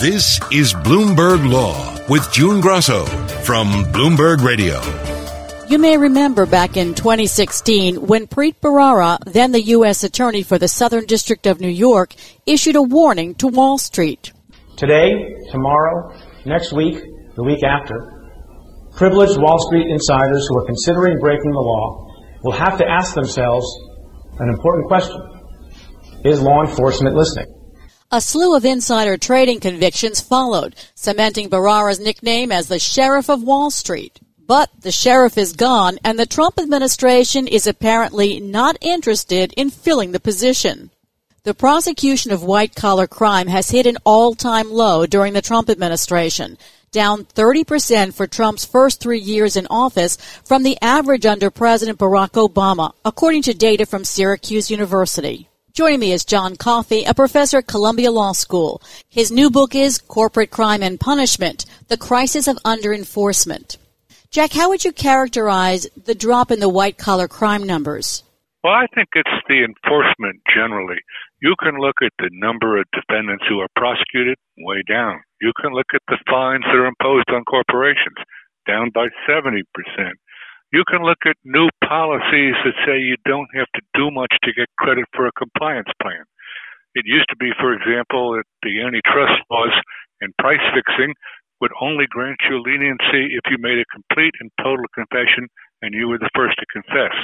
This is Bloomberg Law with June Grosso from Bloomberg Radio. You may remember back in 2016 when Preet Bharara, then the U.S. Attorney for the Southern District of New York, issued a warning to Wall Street. Today, tomorrow, next week, the week after, privileged Wall Street insiders who are considering breaking the law will have to ask themselves an important question. Is law enforcement listening? A slew of insider trading convictions followed, cementing Bharara's nickname as the Sheriff of Wall Street. But the sheriff is gone, and the Trump administration is apparently not interested in filling the position. The prosecution of white collar crime has hit an all time low during the Trump administration, down 30% for Trump's first three years in office from the average under President Barack Obama, according to data from Syracuse University. Joining me is John Coffee, a professor at Columbia Law School. His new book is Corporate Crime and Punishment, The Crisis of Under-Enforcement. Jack, how would you characterize the drop in the white collar crime numbers? Well, I think it's the enforcement generally. You can look at the number of defendants who are prosecuted, way down. You can look at the fines that are imposed on corporations, down by 70%. You can look at new policies that say you don't have to do much to get credit for a compliance plan. It used to be, for example, that the antitrust laws and price fixing would only grant you leniency if you made a complete and total confession and you were the first to confess.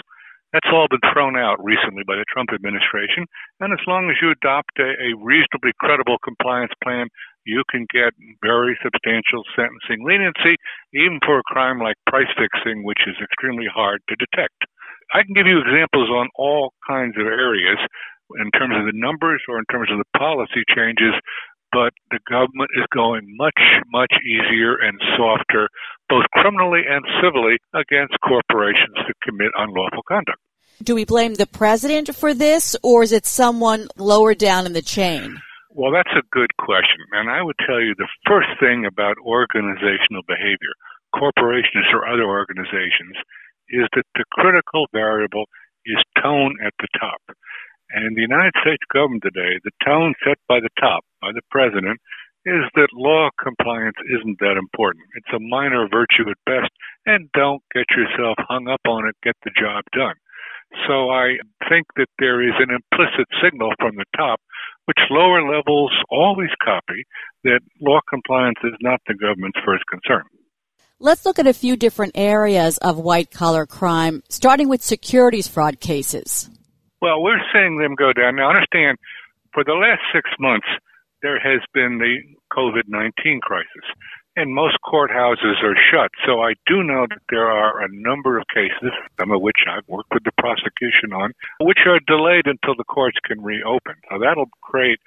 That's all been thrown out recently by the Trump administration. And as long as you adopt a, a reasonably credible compliance plan, you can get very substantial sentencing leniency, even for a crime like price fixing, which is extremely hard to detect. I can give you examples on all kinds of areas in terms of the numbers or in terms of the policy changes, but the government is going much, much easier and softer, both criminally and civilly, against corporations that commit unlawful conduct. Do we blame the president for this, or is it someone lower down in the chain? Well, that's a good question. And I would tell you the first thing about organizational behavior, corporations or other organizations, is that the critical variable is tone at the top. And the United States government today, the tone set by the top, by the president, is that law compliance isn't that important. It's a minor virtue at best, and don't get yourself hung up on it, get the job done. So I think that there is an implicit signal from the top which lower levels always copy, that law compliance is not the government's first concern. Let's look at a few different areas of white collar crime, starting with securities fraud cases. Well, we're seeing them go down. Now, understand, for the last six months, there has been the COVID 19 crisis and most courthouses are shut. So I do know that there are a number of cases, some of which I've worked with the prosecution on, which are delayed until the courts can reopen. So that'll create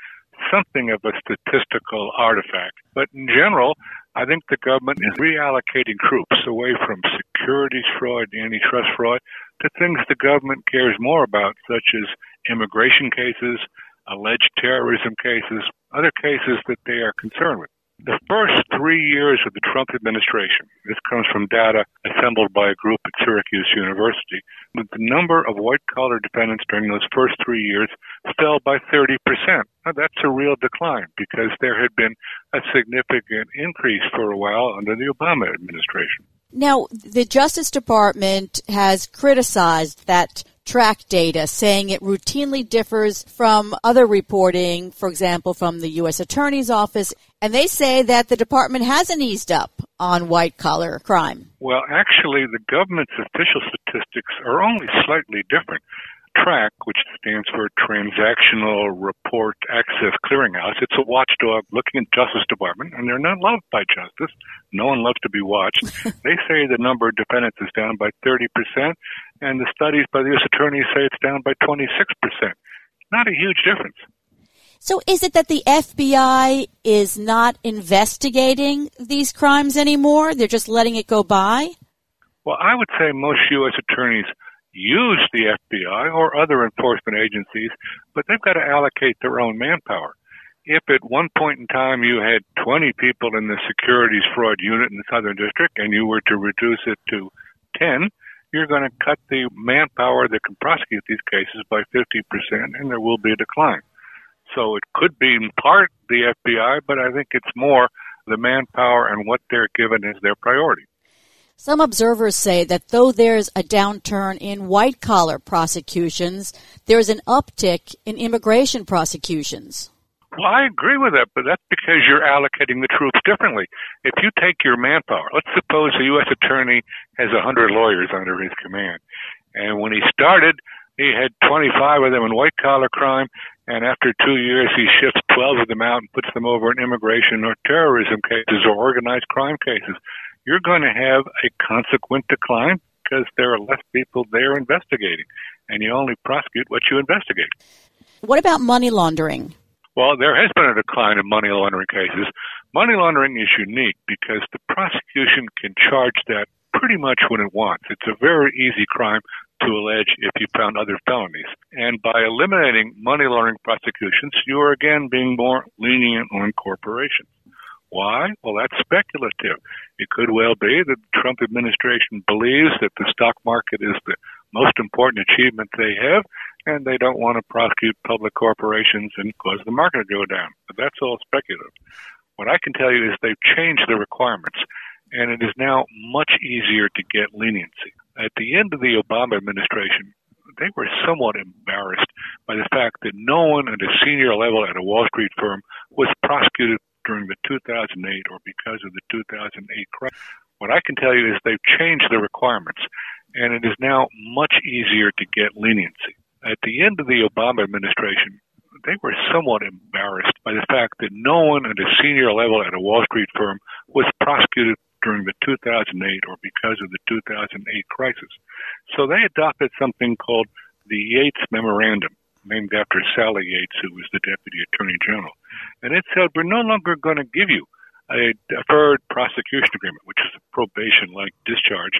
something of a statistical artifact. But in general, I think the government is reallocating troops away from securities fraud, antitrust fraud, to things the government cares more about, such as immigration cases, alleged terrorism cases, other cases that they are concerned with. The first three years of the Trump administration, this comes from data assembled by a group at Syracuse University, the number of white collar defendants during those first three years fell by 30%. Now, that's a real decline because there had been a significant increase for a while under the Obama administration. Now, the Justice Department has criticized that TRAC data, saying it routinely differs from other reporting, for example, from the U.S. Attorney's Office. And they say that the department hasn't eased up on white collar crime. Well, actually, the government's official statistics are only slightly different. TRAC, which stands for Transactional Report Access Clearinghouse. It's a watchdog looking at Justice Department, and they're not loved by justice. No one loves to be watched. they say the number of defendants is down by 30%, and the studies by the U.S. attorneys say it's down by 26%. Not a huge difference. So is it that the FBI is not investigating these crimes anymore? They're just letting it go by? Well, I would say most U.S. attorneys use the FBI or other enforcement agencies, but they've got to allocate their own manpower. If at one point in time you had 20 people in the securities fraud unit in the Southern District and you were to reduce it to 10, you're going to cut the manpower that can prosecute these cases by 50%, and there will be a decline. So it could be in part the FBI, but I think it's more the manpower and what they're given as their priority. Some observers say that though there's a downturn in white collar prosecutions, there's an uptick in immigration prosecutions. Well, I agree with that, but that's because you're allocating the troops differently. If you take your manpower, let's suppose a U.S. attorney has 100 lawyers under his command, and when he started, he had 25 of them in white collar crime, and after two years, he shifts 12 of them out and puts them over in immigration or terrorism cases or organized crime cases you're going to have a consequent decline because there are less people there investigating, and you only prosecute what you investigate. What about money laundering? Well, there has been a decline in money laundering cases. Money laundering is unique because the prosecution can charge that pretty much when it wants. It's a very easy crime to allege if you found other felonies. And by eliminating money laundering prosecutions, you are again being more lenient on corporations. Why? Well, that's speculative. It could well be that the Trump administration believes that the stock market is the most important achievement they have, and they don't want to prosecute public corporations and cause the market to go down. But that's all speculative. What I can tell you is they've changed the requirements, and it is now much easier to get leniency. At the end of the Obama administration, they were somewhat embarrassed by the fact that no one at a senior level at a Wall Street firm was prosecuted during the 2008 or because of the 2008 crisis. What I can tell you is they've changed the requirements, and it is now much easier to get leniency. At the end of the Obama administration, they were somewhat embarrassed by the fact that no one at a senior level at a Wall Street firm was prosecuted during the 2008 or because of the 2008 crisis. So they adopted something called the Yates Memorandum, named after Sally Yates, who was the Deputy Attorney General. And it said, we're no longer going to give you a deferred prosecution agreement, which is a probation like discharge,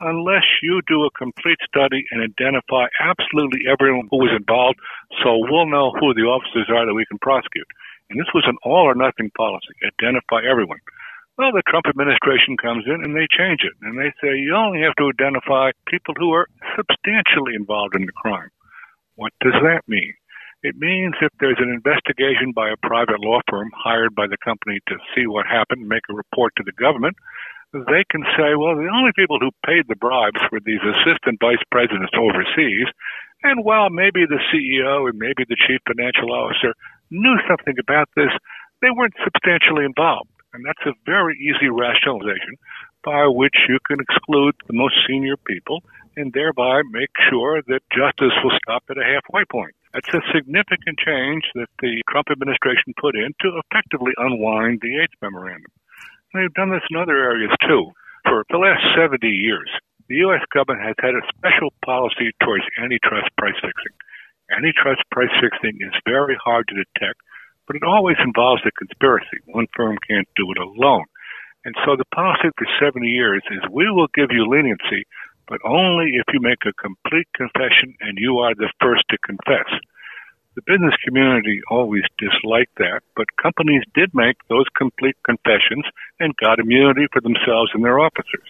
unless you do a complete study and identify absolutely everyone who was involved so we'll know who the officers are that we can prosecute. And this was an all or nothing policy, identify everyone. Well, the Trump administration comes in and they change it. And they say you only have to identify people who are substantially involved in the crime. What does that mean? It means if there's an investigation by a private law firm hired by the company to see what happened and make a report to the government, they can say, well, the only people who paid the bribes were these assistant vice presidents overseas. And while maybe the CEO and maybe the chief financial officer knew something about this, they weren't substantially involved. And that's a very easy rationalization by which you can exclude the most senior people and thereby make sure that justice will stop at a halfway point. That's a significant change that the Trump administration put in to effectively unwind the Yates memorandum. And they've done this in other areas too. For the last 70 years, the U.S. government has had a special policy towards antitrust price fixing. Antitrust price fixing is very hard to detect, but it always involves a conspiracy. One firm can't do it alone. And so the policy for 70 years is we will give you leniency but only if you make a complete confession and you are the first to confess. The business community always disliked that, but companies did make those complete confessions and got immunity for themselves and their officers.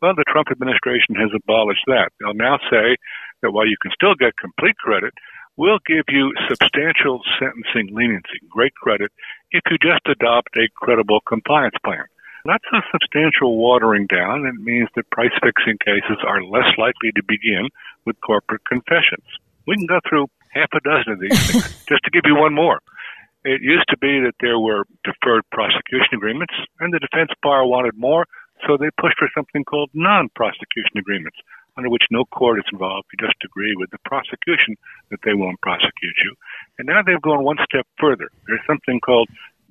Well, the Trump administration has abolished that. They'll now say that while you can still get complete credit, we'll give you substantial sentencing leniency, great credit, if you just adopt a credible compliance plan. That's a substantial watering down. It means that price fixing cases are less likely to begin with corporate confessions. We can go through half a dozen of these things. Just to give you one more. It used to be that there were deferred prosecution agreements, and the defense bar wanted more, so they pushed for something called non prosecution agreements, under which no court is involved. You just agree with the prosecution that they won't prosecute you. And now they've gone one step further. There's something called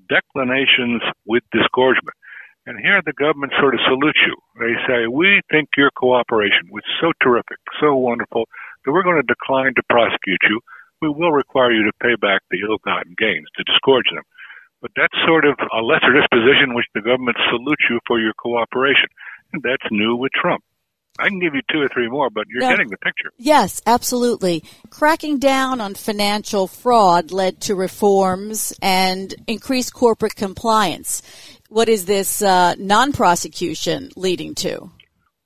declinations with disgorgement. And here the government sort of salutes you. They say, we think your cooperation was so terrific, so wonderful, that we're going to decline to prosecute you, we will require you to pay back the ill-gotten gains, to disgorge them. But that's sort of a lesser disposition which the government salutes you for your cooperation. And that's new with Trump. I can give you two or three more, but you're getting the picture. Yes, absolutely. Cracking down on financial fraud led to reforms and increased corporate compliance. What is this uh, non prosecution leading to?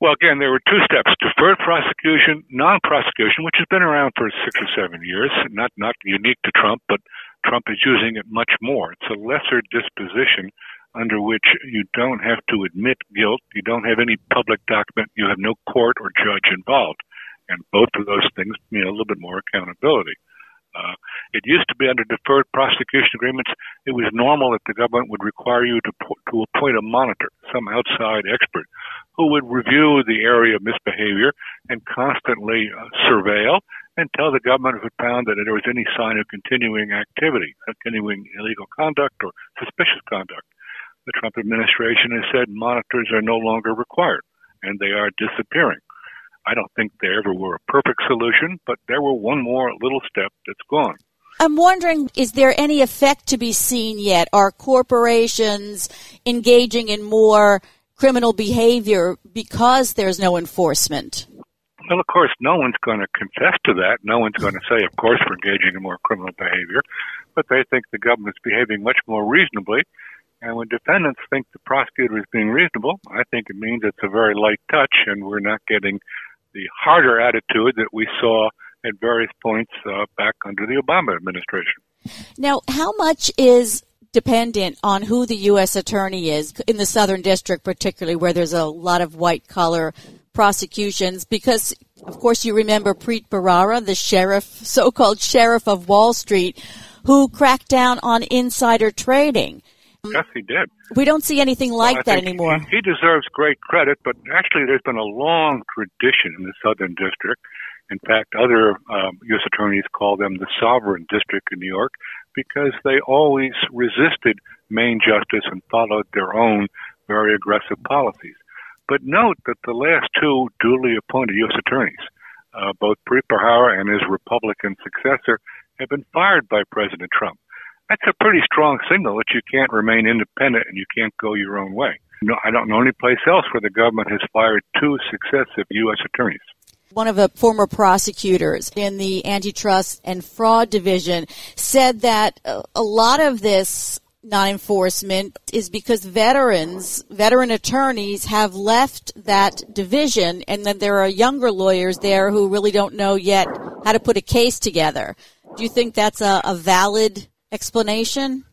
Well, again, there were two steps: deferred prosecution, non-prosecution, which has been around for six or seven years, not not unique to Trump, but Trump is using it much more. It's a lesser disposition under which you don't have to admit guilt, you don't have any public document, you have no court or judge involved, and both of those things mean a little bit more accountability. Uh, it used to be under deferred prosecution agreements, it was normal that the government would require you to, to appoint a monitor, some outside expert, who would review the area of misbehavior and constantly uh, surveil and tell the government if it found that there was any sign of continuing activity, continuing illegal conduct or suspicious conduct. The Trump administration has said monitors are no longer required and they are disappearing. I don't think they ever were a perfect solution, but there were one more little step that's gone. I'm wondering, is there any effect to be seen yet? Are corporations engaging in more criminal behavior because there's no enforcement? Well, of course, no one's going to confess to that. No one's going to say, of course, we're engaging in more criminal behavior. But they think the government's behaving much more reasonably. And when defendants think the prosecutor is being reasonable, I think it means it's a very light touch and we're not getting the harder attitude that we saw at various points uh, back under the Obama administration. Now, how much is dependent on who the U.S. attorney is in the Southern District, particularly where there's a lot of white collar prosecutions? Because, of course, you remember Preet Bharara, the sheriff, so called sheriff of Wall Street, who cracked down on insider trading. Yes, he did. We don't see anything like well, that anymore. He, he deserves great credit, but actually, there's been a long tradition in the Southern District. In fact, other um, U.S. attorneys call them the sovereign district in New York because they always resisted Main justice and followed their own very aggressive policies. But note that the last two duly appointed U.S. attorneys, uh, both Preet Bharara and his Republican successor, have been fired by President Trump that's a pretty strong signal that you can't remain independent and you can't go your own way. No, I don't know any place else where the government has fired two successive U.S. attorneys. One of the former prosecutors in the antitrust and fraud division said that a lot of this non-enforcement is because veterans, veteran attorneys have left that division and then there are younger lawyers there who really don't know yet how to put a case together. Do you think that's a, a valid explanation?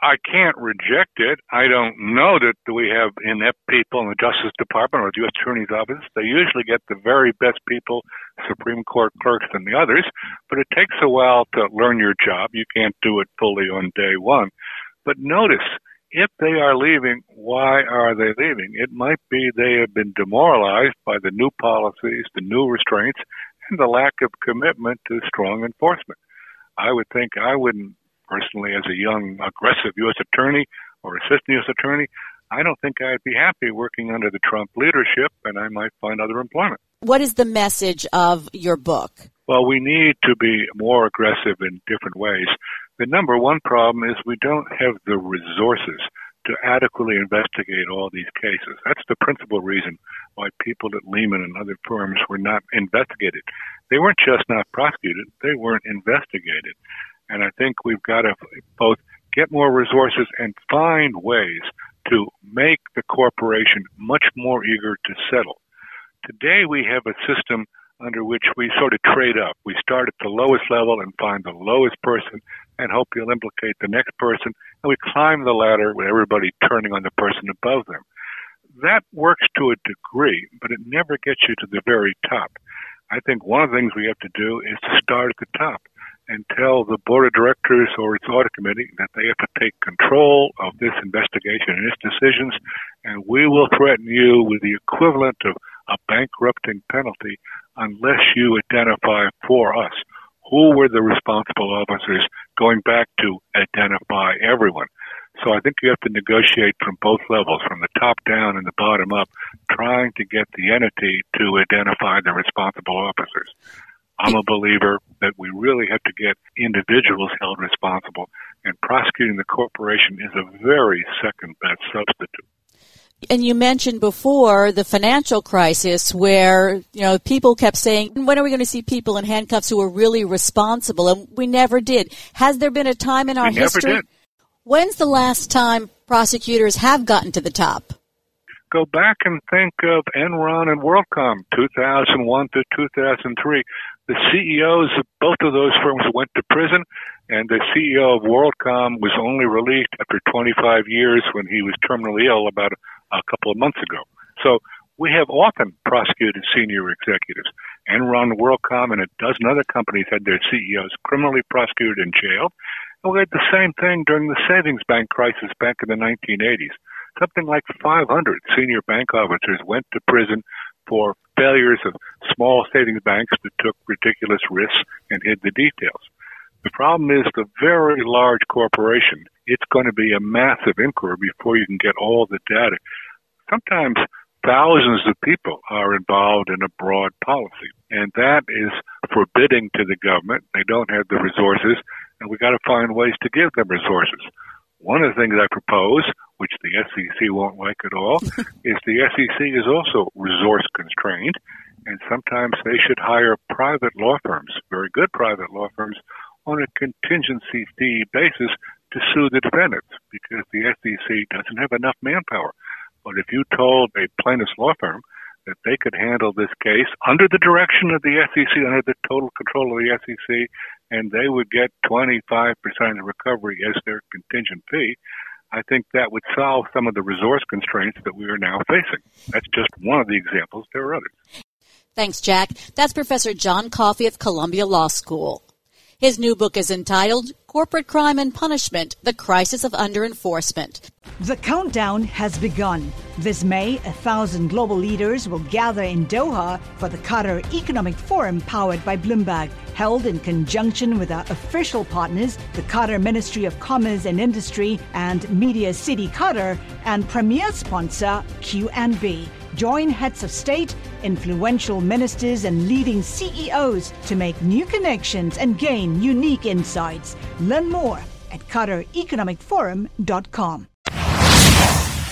I can't reject it. I don't know that we have inept people in the Justice Department or the U.S. Attorney's Office. They usually get the very best people, Supreme Court clerks and the others, but it takes a while to learn your job. You can't do it fully on day one. But notice, if they are leaving, why are they leaving? It might be they have been demoralized by the new policies, the new restraints, and the lack of commitment to strong enforcement. I would think I wouldn't personally as a young, aggressive U.S. attorney or assistant U.S. attorney, I don't think I'd be happy working under the Trump leadership, and I might find other employment. What is the message of your book? Well, we need to be more aggressive in different ways. The number one problem is we don't have the resources to adequately investigate all these cases. That's the principal reason why people at Lehman and other firms were not investigated. They weren't just not prosecuted, they weren't investigated. And I think we've got to both get more resources and find ways to make the corporation much more eager to settle. Today we have a system under which we sort of trade up. We start at the lowest level and find the lowest person and hope you'll implicate the next person. And we climb the ladder with everybody turning on the person above them. That works to a degree, but it never gets you to the very top. I think one of the things we have to do is to start at the top and tell the board of directors or its audit committee that they have to take control of this investigation and its decisions, and we will threaten you with the equivalent of a bankrupting penalty unless you identify for us who were the responsible officers going back to identify everyone. So I think you have to negotiate from both levels, from the top down and the bottom up, trying to get the entity to identify the responsible officers. I'm a believer that we really have to get individuals held responsible, and prosecuting the corporation is a very second best substitute. And you mentioned before the financial crisis where, you know, people kept saying, when are we going to see people in handcuffs who are really responsible? And we never did. Has there been a time in our we history? When's the last time prosecutors have gotten to the top? Go back and think of Enron and WorldCom, 2001 to 2003. The CEOs of both of those firms went to prison, and the CEO of WorldCom was only released after 25 years when he was terminally ill about a couple of months ago. So we have often prosecuted senior executives. Enron, WorldCom, and a dozen other companies had their CEOs criminally prosecuted and jailed. And we had the same thing during the savings bank crisis back in the 1980s. Something like 500 senior bank officers went to prison for failures of small savings banks that took ridiculous risks and hid the details. The problem is the very large corporation, it's going to be a massive inquiry before you can get all the data. Sometimes thousands of people are involved in a broad policy, and that is forbidding to the government. They don't have the resources, and we've got to find ways to give them resources. One of the things I propose, which the SEC won't like at all, is the SEC is also resource constrained, and sometimes they should hire private law firms, very good private law firms, on a contingency fee basis to sue the defendants because the SEC doesn't have enough manpower. But if you told a plaintiff's law firm that they could handle this case under the direction of the SEC, under the total control of the SEC, and they would get 25% of recovery as their contingent fee, I think that would solve some of the resource constraints that we are now facing. That's just one of the examples. There are others. Thanks, Jack. That's Professor John Coffee of Columbia Law School. His new book is entitled Corporate Crime and Punishment The Crisis of Underenforcement. The countdown has begun. This May, a thousand global leaders will gather in Doha for the Qatar Economic Forum powered by Bloomberg, held in conjunction with our official partners, the Qatar Ministry of Commerce and Industry and Media City Qatar, and premier sponsor QNB. Join heads of state, influential ministers, and leading CEOs to make new connections and gain unique insights. Learn more at QatarEconomicForum.com.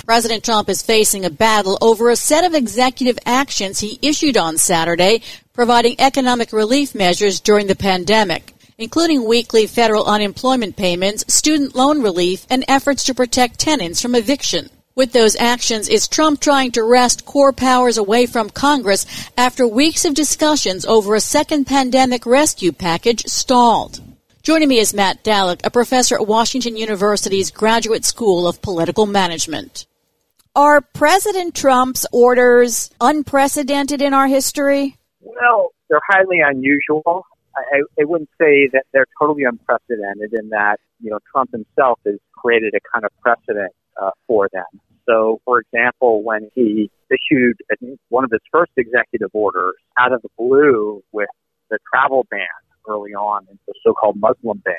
President Trump is facing a battle over a set of executive actions he issued on Saturday, providing economic relief measures during the pandemic, including weekly federal unemployment payments, student loan relief, and efforts to protect tenants from eviction. With those actions, is Trump trying to wrest core powers away from Congress after weeks of discussions over a second pandemic rescue package stalled? Joining me is Matt Dallek, a professor at Washington University's Graduate School of Political Management. Are President Trump's orders unprecedented in our history? Well, they're highly unusual. I, I wouldn't say that they're totally unprecedented in that, you know, Trump himself has created a kind of precedent uh, for them. So, for example, when he issued one of his first executive orders out of the blue with the travel ban early on, the so-called Muslim ban,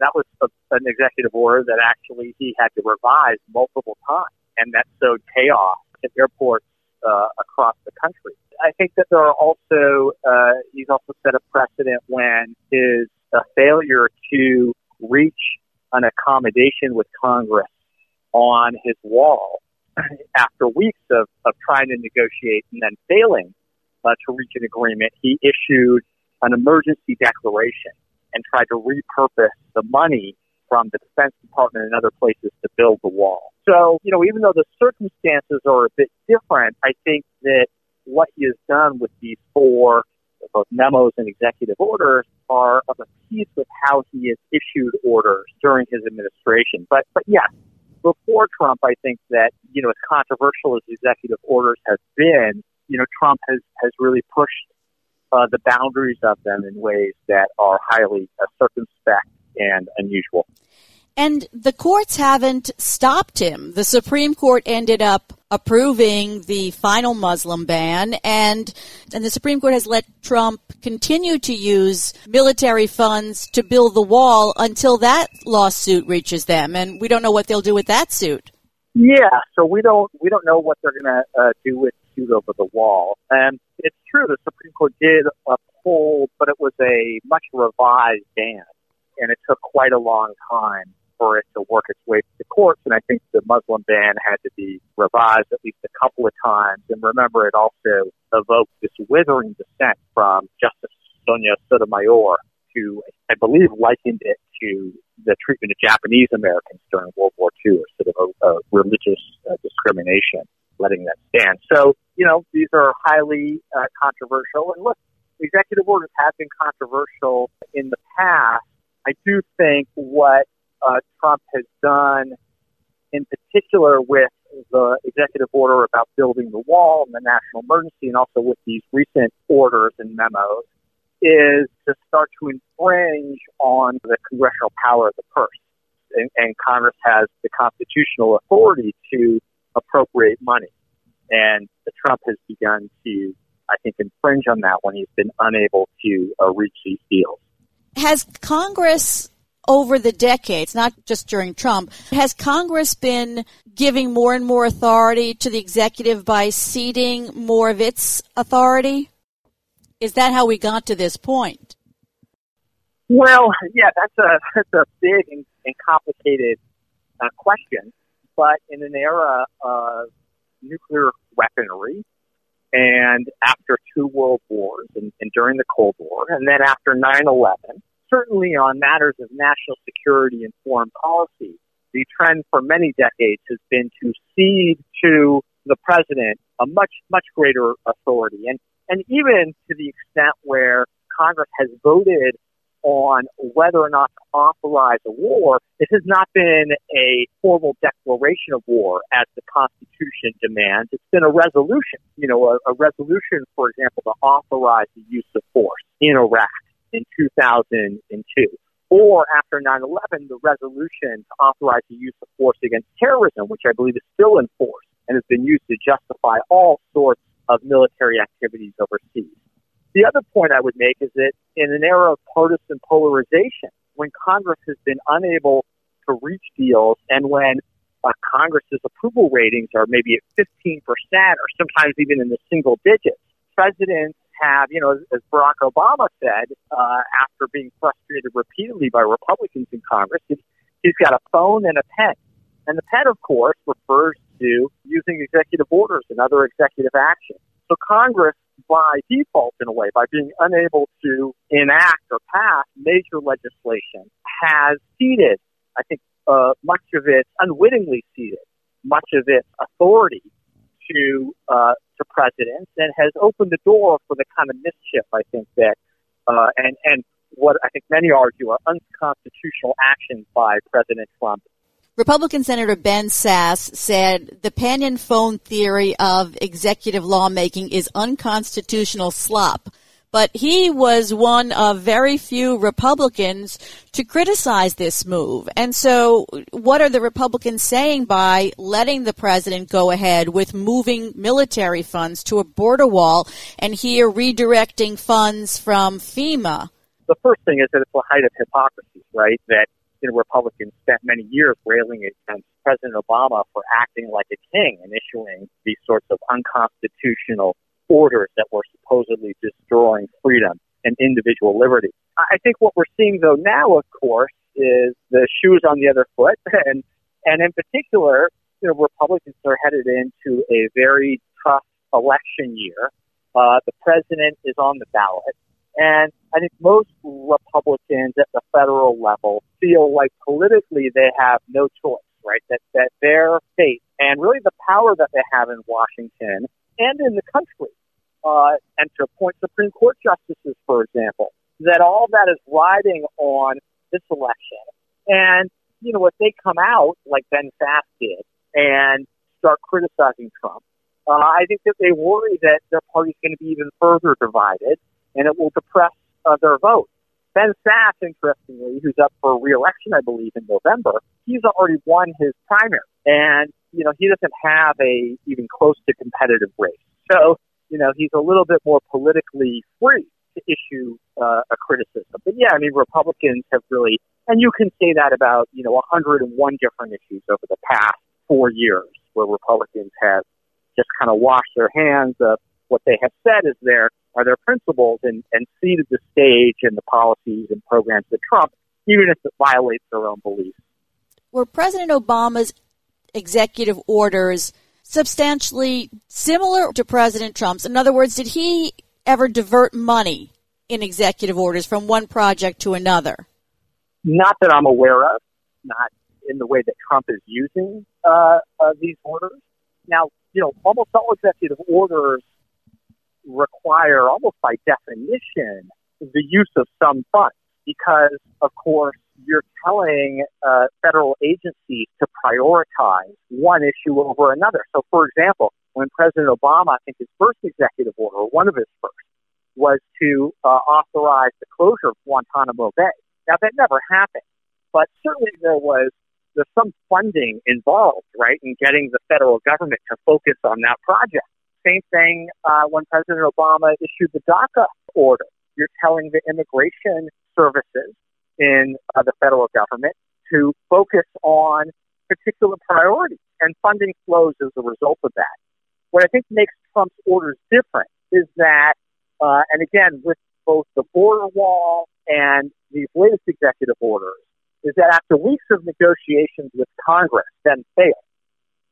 that was a, an executive order that actually he had to revise multiple times, and that sowed chaos at airports uh, across the country. I think that there are also uh, he's also set a precedent when his uh, failure to reach an accommodation with Congress on his wall after weeks of, of trying to negotiate and then failing uh, to reach an agreement, he issued an emergency declaration and tried to repurpose the money from the Defense Department and other places to build the wall. So, you know, even though the circumstances are a bit different, I think that what he has done with these four both memos and executive orders are of a piece with how he has issued orders during his administration. But, but yes, before Trump, I think that, you know, as controversial as executive orders have been, you know, Trump has, has really pushed uh, the boundaries of them in ways that are highly uh, circumspect and unusual. And the courts haven't stopped him. The Supreme Court ended up approving the final Muslim ban and and the Supreme Court has let Trump continue to use military funds to build the wall until that lawsuit reaches them and we don't know what they'll do with that suit. Yeah, so we don't we don't know what they're going to uh, do with suit over the wall. And it's true the Supreme Court did uphold but it was a much revised ban, and it took quite a long time for it to work its way to the courts. And I think the Muslim ban had to be revised at least a couple of times. And remember, it also evoked this withering dissent from Justice Sonia Sotomayor, who I believe likened it to the treatment of Japanese Americans during World War II, or sort of a, a religious uh, discrimination, letting that stand. So, you know, these are highly uh, controversial. And look, executive orders have been controversial in the past. I do think what uh, Trump has done, in particular with the executive order about building the wall and the national emergency, and also with these recent orders and memos, is to start to infringe on the congressional power of the purse. And, and Congress has the constitutional authority to appropriate money. And Trump has begun to, I think, infringe on that when he's been unable to uh, reach these deals. Has Congress over the decades, not just during Trump, has Congress been giving more and more authority to the executive by ceding more of its authority? Is that how we got to this point? Well, yeah, that's a that's a big and, and complicated uh, question. But in an era of nuclear weaponry, and after two world wars, and, and during the Cold War, and then after 9/11, certainly on matters of national security and foreign policy, the trend for many decades has been to cede to the president a much much greater authority. And and even to the extent where Congress has voted on whether or not to authorize a war, it has not been a formal declaration of war as the Constitution demands. It's been a resolution, you know, a, a resolution, for example, to authorize the use of force in Iraq in 2002. Or after 9-11, the resolution to authorize the use of force against terrorism, which I believe is still in force and has been used to justify all sorts of military activities overseas. The other point I would make is that in an era of partisan polarization, when Congress has been unable to reach deals and when uh, Congress's approval ratings are maybe at 15% or sometimes even in the single digits, presidents have, you know, as, as Barack Obama said, uh, after being frustrated repeatedly by Republicans in Congress, he's got a phone and a pen. And the pen, of course, refers to using executive orders and other executive action. So Congress, by default in a way, by being unable to enact or pass major legislation, has ceded, I think, uh, much of its, unwittingly ceded, much of its authority to uh, to presidents and has opened the door for the kind of mischief I think that uh, and and what I think many argue are unconstitutional actions by President Trump Republican Senator Ben Sasse said the pen-and-phone theory of executive lawmaking is unconstitutional slop. But he was one of very few Republicans to criticize this move. And so what are the Republicans saying by letting the president go ahead with moving military funds to a border wall and here redirecting funds from FEMA? The first thing is that it's a height of hypocrisy, right? That Republican Republicans spent many years railing against President Obama for acting like a king and issuing these sorts of unconstitutional orders that were supposedly destroying freedom and individual liberty. I think what we're seeing though now, of course, is the shoes on the other foot, and and in particular, you know, Republicans are headed into a very tough election year. Uh, the president is on the ballot. And I think most Republicans at the federal level feel like politically they have no choice, right? That, that their fate and really the power that they have in Washington and in the country, uh, and to appoint Supreme Court justices, for example, that all that is riding on this election. And, you know, if they come out like Ben Sasse did and start criticizing Trump, uh, I think that they worry that their party's going to be even further divided and it will depress uh, their vote. Ben Sasse, interestingly, who's up for re-election, I believe, in November, he's already won his primary, and you know he doesn't have a even close to competitive race. So you know he's a little bit more politically free to issue uh, a criticism. But yeah, I mean Republicans have really, and you can say that about you know 101 different issues over the past four years, where Republicans have just kind of washed their hands of what they have said is their are their principles and, and ceded the stage and the policies and programs to Trump, even if it violates their own beliefs. Were President Obama's executive orders substantially similar to President Trump's? In other words, did he ever divert money in executive orders from one project to another? Not that I'm aware of, not in the way that Trump is using uh, uh, these orders. Now, you know, almost all executive orders require, almost by definition, the use of some funds because, of course, you're telling a federal agency to prioritize one issue over another. So, for example, when President Obama, I think his first executive order, or one of his first, was to uh, authorize the closure of Guantanamo Bay. Now, that never happened, but certainly there was there's some funding involved, right, in getting the federal government to focus on that project. Same thing uh, when President Obama issued the DACA order. You're telling the immigration services in uh, the federal government to focus on particular priorities, and funding flows as a result of that. What I think makes Trump's orders different is that, uh, and again, with both the border wall and these latest executive orders, is that after weeks of negotiations with Congress then failed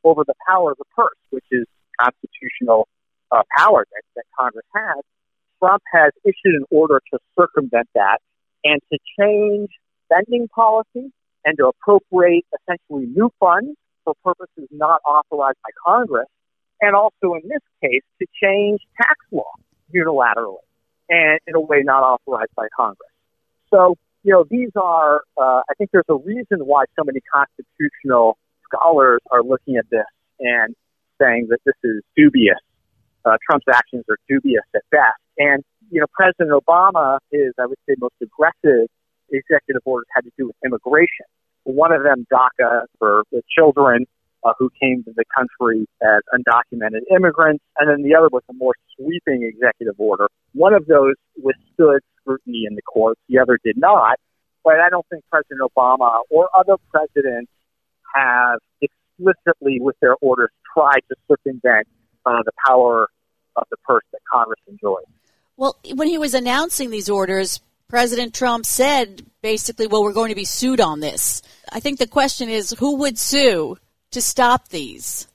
over the power of the purse, which is constitutional uh, power that, that Congress has, Trump has issued an order to circumvent that and to change spending policy and to appropriate essentially new funds for purposes not authorized by Congress, and also in this case to change tax law unilaterally and in a way not authorized by Congress. So, you know, these are, uh, I think there's a reason why so many constitutional scholars are looking at this and saying that this is dubious. Uh, Trump's actions are dubious at best. And you know, President Obama, his, I would say, most aggressive executive orders had to do with immigration. One of them, DACA, for the children uh, who came to the country as undocumented immigrants, and then the other was a more sweeping executive order. One of those withstood scrutiny in the courts, the other did not. But I don't think President Obama or other presidents have explicitly, with their orders, tried to circumvent uh, the power of the purse that Congress enjoys. Well, when he was announcing these orders, President Trump said basically, well, we're going to be sued on this. I think the question is who would sue to stop these?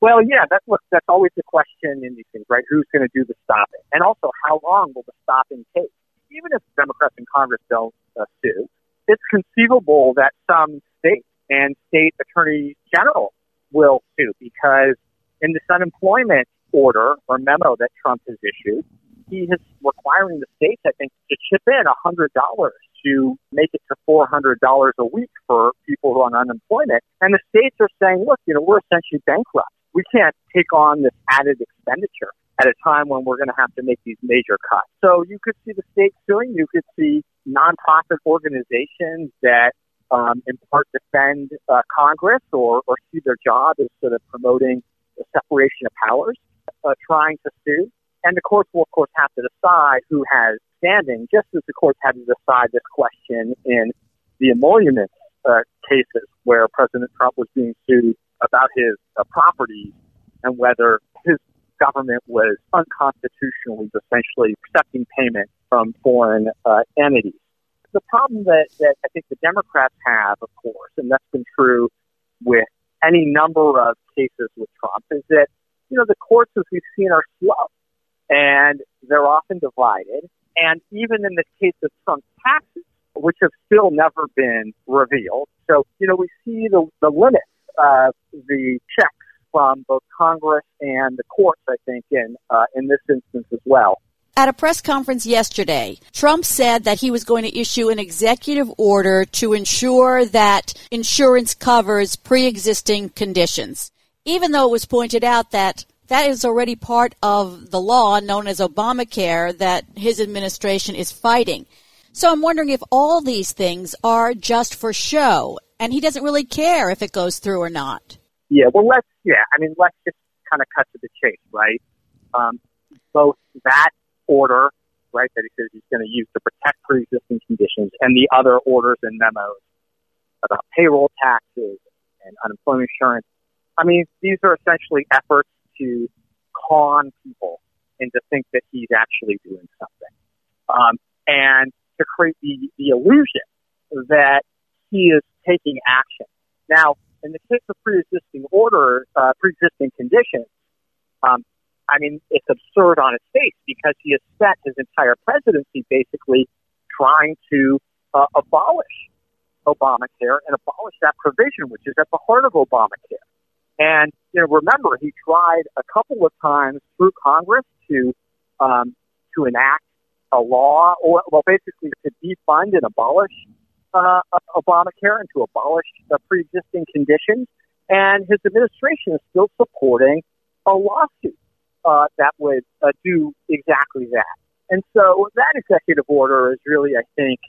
Well, yeah, that's look, that's always the question in these things, right? Who's going to do the stopping, and also how long will the stopping take? Even if Democrats in Congress don't uh, sue, it's conceivable that some states and state attorneys general will sue because in this unemployment order or memo that Trump has issued, he is requiring the states, I think, to chip in a hundred dollars to make it to four hundred dollars a week for people who are on unemployment. And the states are saying, look, you know, we're essentially bankrupt. We can't take on this added expenditure at a time when we're going to have to make these major cuts. So you could see the states suing. You could see nonprofit organizations that um, in part defend uh, Congress or, or see their job as sort of promoting separation of powers, uh, trying to sue. And the courts will, of course, have to decide who has standing, just as the courts had to decide this question in the emolument uh, cases where President Trump was being sued about his uh, properties and whether his government was unconstitutionally essentially accepting payment from foreign uh, entities. The problem that, that I think the Democrats have, of course, and that's been true with any number of cases with Trump, is that, you know, the courts, as we've seen, are slow and they're often divided. And even in the case of Trump's taxes, which have still never been revealed. So, you know, we see the, the limits of the checks from both Congress and the courts, I think, in, uh, in this instance as well. At a press conference yesterday, Trump said that he was going to issue an executive order to ensure that insurance covers pre-existing conditions. Even though it was pointed out that that is already part of the law known as Obamacare that his administration is fighting. So I'm wondering if all these things are just for show and he doesn't really care if it goes through or not. Yeah, well, let's, yeah, I mean, let's just kind of cut to the chase, right? Um, both that order, right, that he says he's going to use to protect pre-existing conditions and the other orders and memos about payroll taxes and unemployment insurance. I mean, these are essentially efforts to con people into to think that he's actually doing something, um, and to create the, the illusion that he is taking action. Now, in the case of pre-existing order, uh, pre-existing conditions, um, I mean, it's absurd on its face because he has spent his entire presidency basically trying to uh, abolish Obamacare and abolish that provision, which is at the heart of Obamacare. And you know, remember, he tried a couple of times through Congress to um, to enact a law, or well, basically to defund and abolish uh, Obamacare and to abolish the pre-existing conditions. And his administration is still supporting a lawsuit uh, that would uh, do exactly that. And so that executive order is really, I think,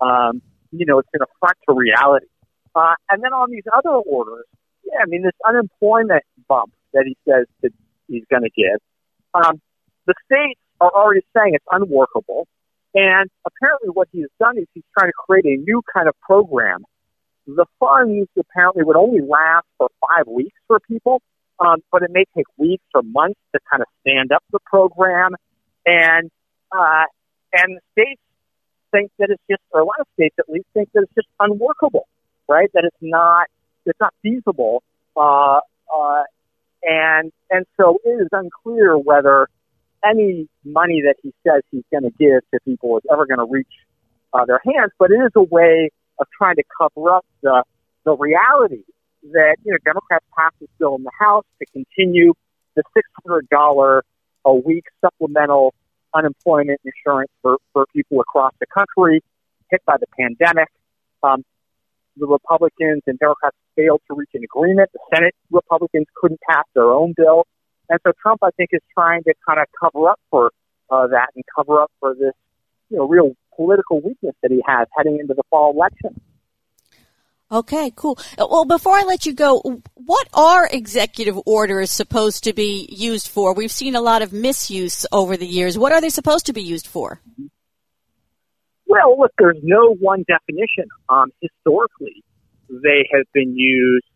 um, you know, it's an affront to reality. Uh, and then on these other orders, yeah, I mean, this unemployment bump that he says that he's going to give, um, the states are already saying it's unworkable. And apparently, what he has done is he's trying to create a new kind of program. The funds apparently would only last for five weeks for people, um, but it may take weeks or months to kind of stand up the program. And uh, and the states think that it's just, or a lot of states at least think that it's just unworkable, right? That it's not it's not feasible. Uh, uh, and and so it is unclear whether any money that he says he's going to give to people is ever going to reach uh, their hands. But it is a way of trying to cover up the the reality that you know Democrats passed this bill in the House to continue the six hundred dollar a week supplemental unemployment insurance for for people across the country hit by the pandemic. Um, the Republicans and Democrats failed to reach an agreement. The Senate Republicans couldn't pass their own bill. And so Trump, I think, is trying to kind of cover up for uh, that and cover up for this, you know, real political weakness that he has heading into the fall election. Okay, cool. Uh, well, before I let you go, what are executive orders supposed to be used for? We've seen a lot of misuse over the years. What are they supposed to be used for? Well, look, there's no one definition. Um, historically, they have been used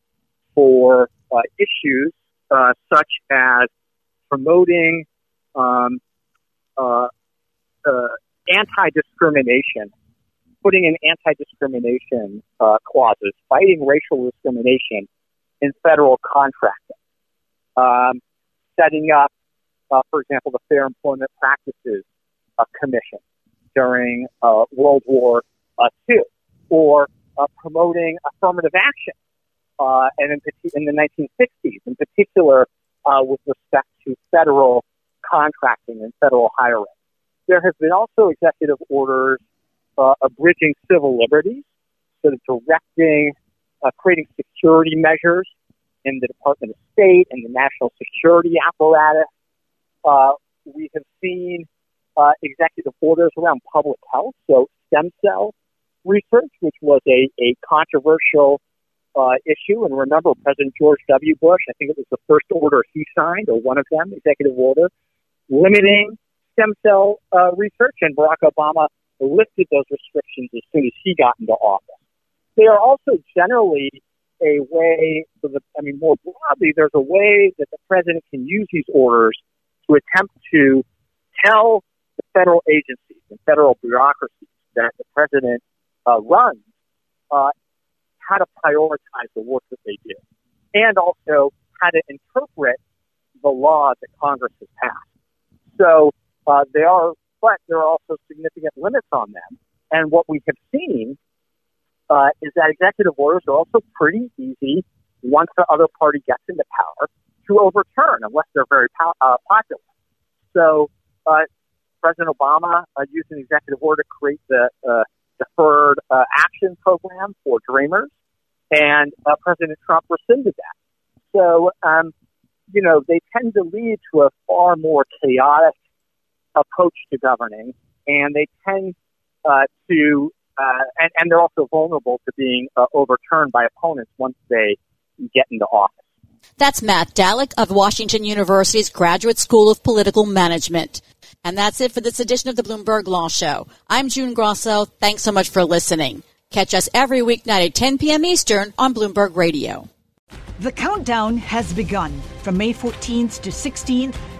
for uh, issues uh, such as promoting um, uh, uh, anti-discrimination, putting in anti-discrimination uh, clauses, fighting racial discrimination in federal contracting, um, setting up, uh, for example, the Fair Employment Practices uh, Commission during uh, World War II, or promoting affirmative action uh, and in, in the 1960s, in particular uh, with respect to federal contracting and federal hiring. There have been also executive orders uh, abridging civil liberties, sort of directing, uh, creating security measures in the Department of State and the national security apparatus. Uh, we have seen uh, executive orders around public health, so stem cell research, which was a, a controversial uh, issue. And remember, President George W. Bush, I think it was the first order he signed, or one of them, executive order, limiting stem cell uh, research, and Barack Obama lifted those restrictions as soon as he got into office. They are also generally a way, for the, I mean, more broadly, there's a way that the president can use these orders to attempt to tell the federal agencies and federal bureaucracies that the president uh, runs uh, how to prioritize the work that they do, and also how to interpret the laws that Congress has passed. So uh, they are, but there are also significant limits on them. And what we have seen uh, is that executive orders are also pretty easy once the other party gets into power to overturn, unless they're very uh, popular. So uh, President Obama uh, used an executive order to create the uh, deferred uh, action program for Dreamers and uh, President Trump rescinded that. So, um, you know, they tend to lead to a far more chaotic approach to governing, and they tend uh, to, uh, and, and they're also vulnerable to being uh, overturned by opponents once they get into office. That's Matt Dallek of Washington University's Graduate School of Political Management. And that's it for this edition of the Bloomberg Law Show. I'm June Grosso. Thanks so much for listening. Catch us every weeknight at 10 p.m. Eastern on Bloomberg Radio. The countdown has begun. From May 14th to 16th,